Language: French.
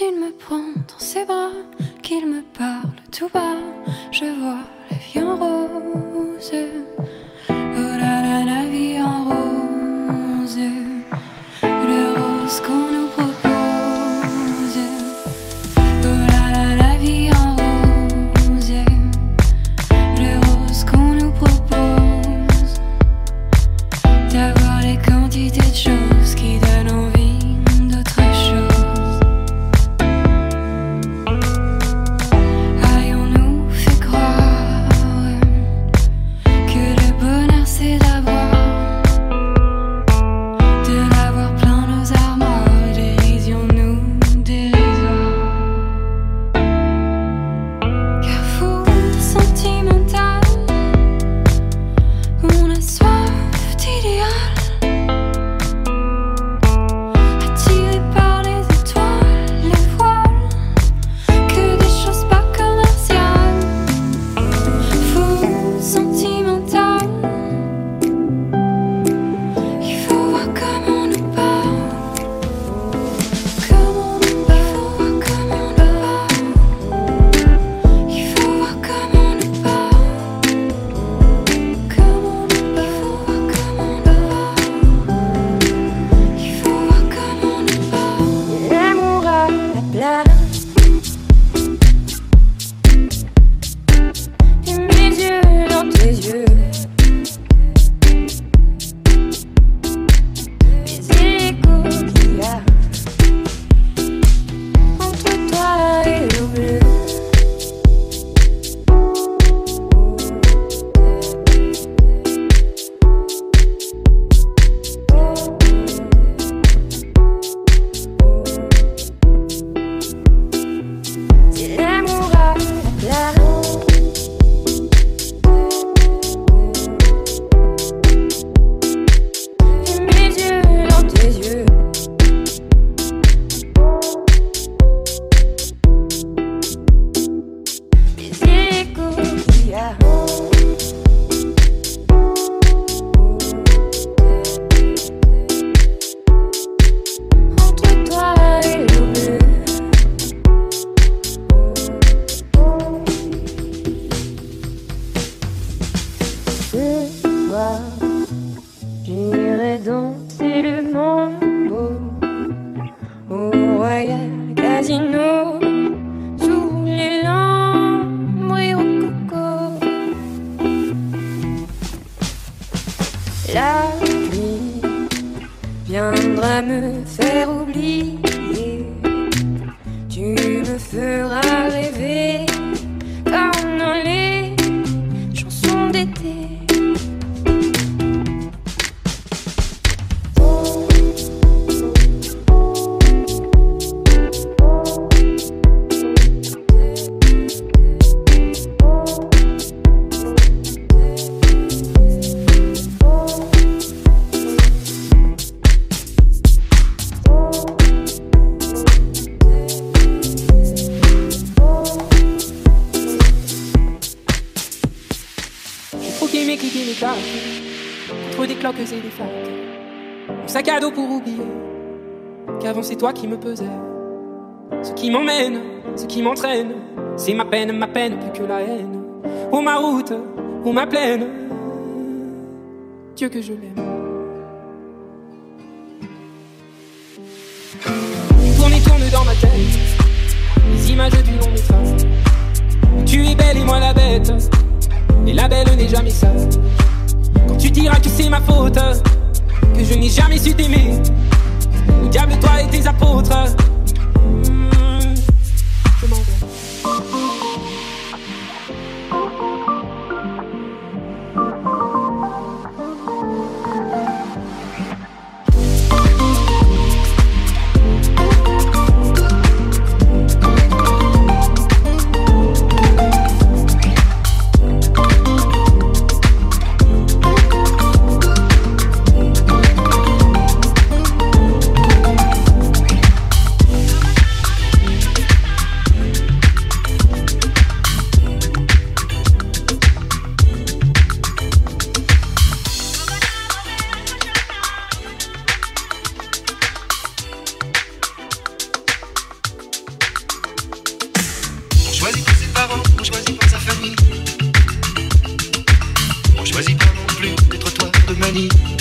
il me prend dans ses bras, qu'il me parle tout bas, je vois la vie en rose. La nuit viendra me faire oublier. Tu me feras rêver. C'est toi qui me pesais. Ce qui m'emmène, ce qui m'entraîne, c'est ma peine, ma peine plus que la haine. Ou ma route, ou ma plaine. Dieu que je l'aime. Tourne et tourne dans ma tête les images du long métrage. Tu es belle et moi la bête, et la belle n'est jamais seule. Quand tu diras que c'est ma faute, que je n'ai jamais su t'aimer diable, toi et tes apôtres. Savent son leur nuit qu'ils rentrent de voyage. Ils restent chez eux, ils savent son